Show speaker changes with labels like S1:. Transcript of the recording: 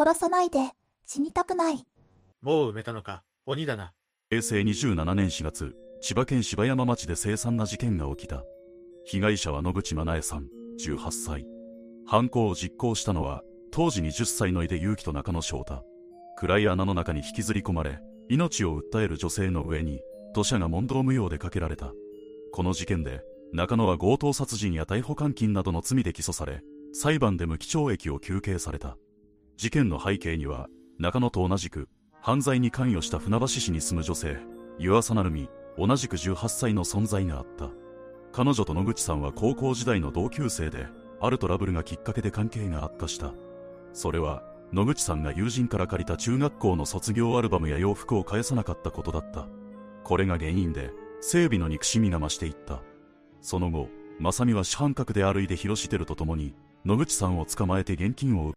S1: 殺さないで、死にたくない。
S2: もう埋めたのか、鬼だな。
S3: 平成27年4月、千葉県芝山町で凄惨な事件が起きた。被害者は野口真奈恵さん、18歳。犯行を実行したのは、当時20歳の井出祐樹と中野翔太。暗い穴の中に引きずり込まれ、命を訴える女性の上に、土砂が問答無用でかけられた。この事件で、中野は強盗殺人や逮捕監禁などの罪で起訴され、裁判で無期懲役を求刑された。事件の背景には、中野と同じく、犯罪に関与した船橋市に住む女性、湯浅成美、同じく18歳の存在があった。彼女と野口さんは高校時代の同級生で、あるトラブルがきっかけで関係が悪化した。それは、野口さんが友人から借りた中学校の卒業アルバムや洋服を返さなかったことだった。これが原因で、整備の憎しみが増していった。その後、正美は主犯格である井出博テルと共に、野口さんを捕まえて現金を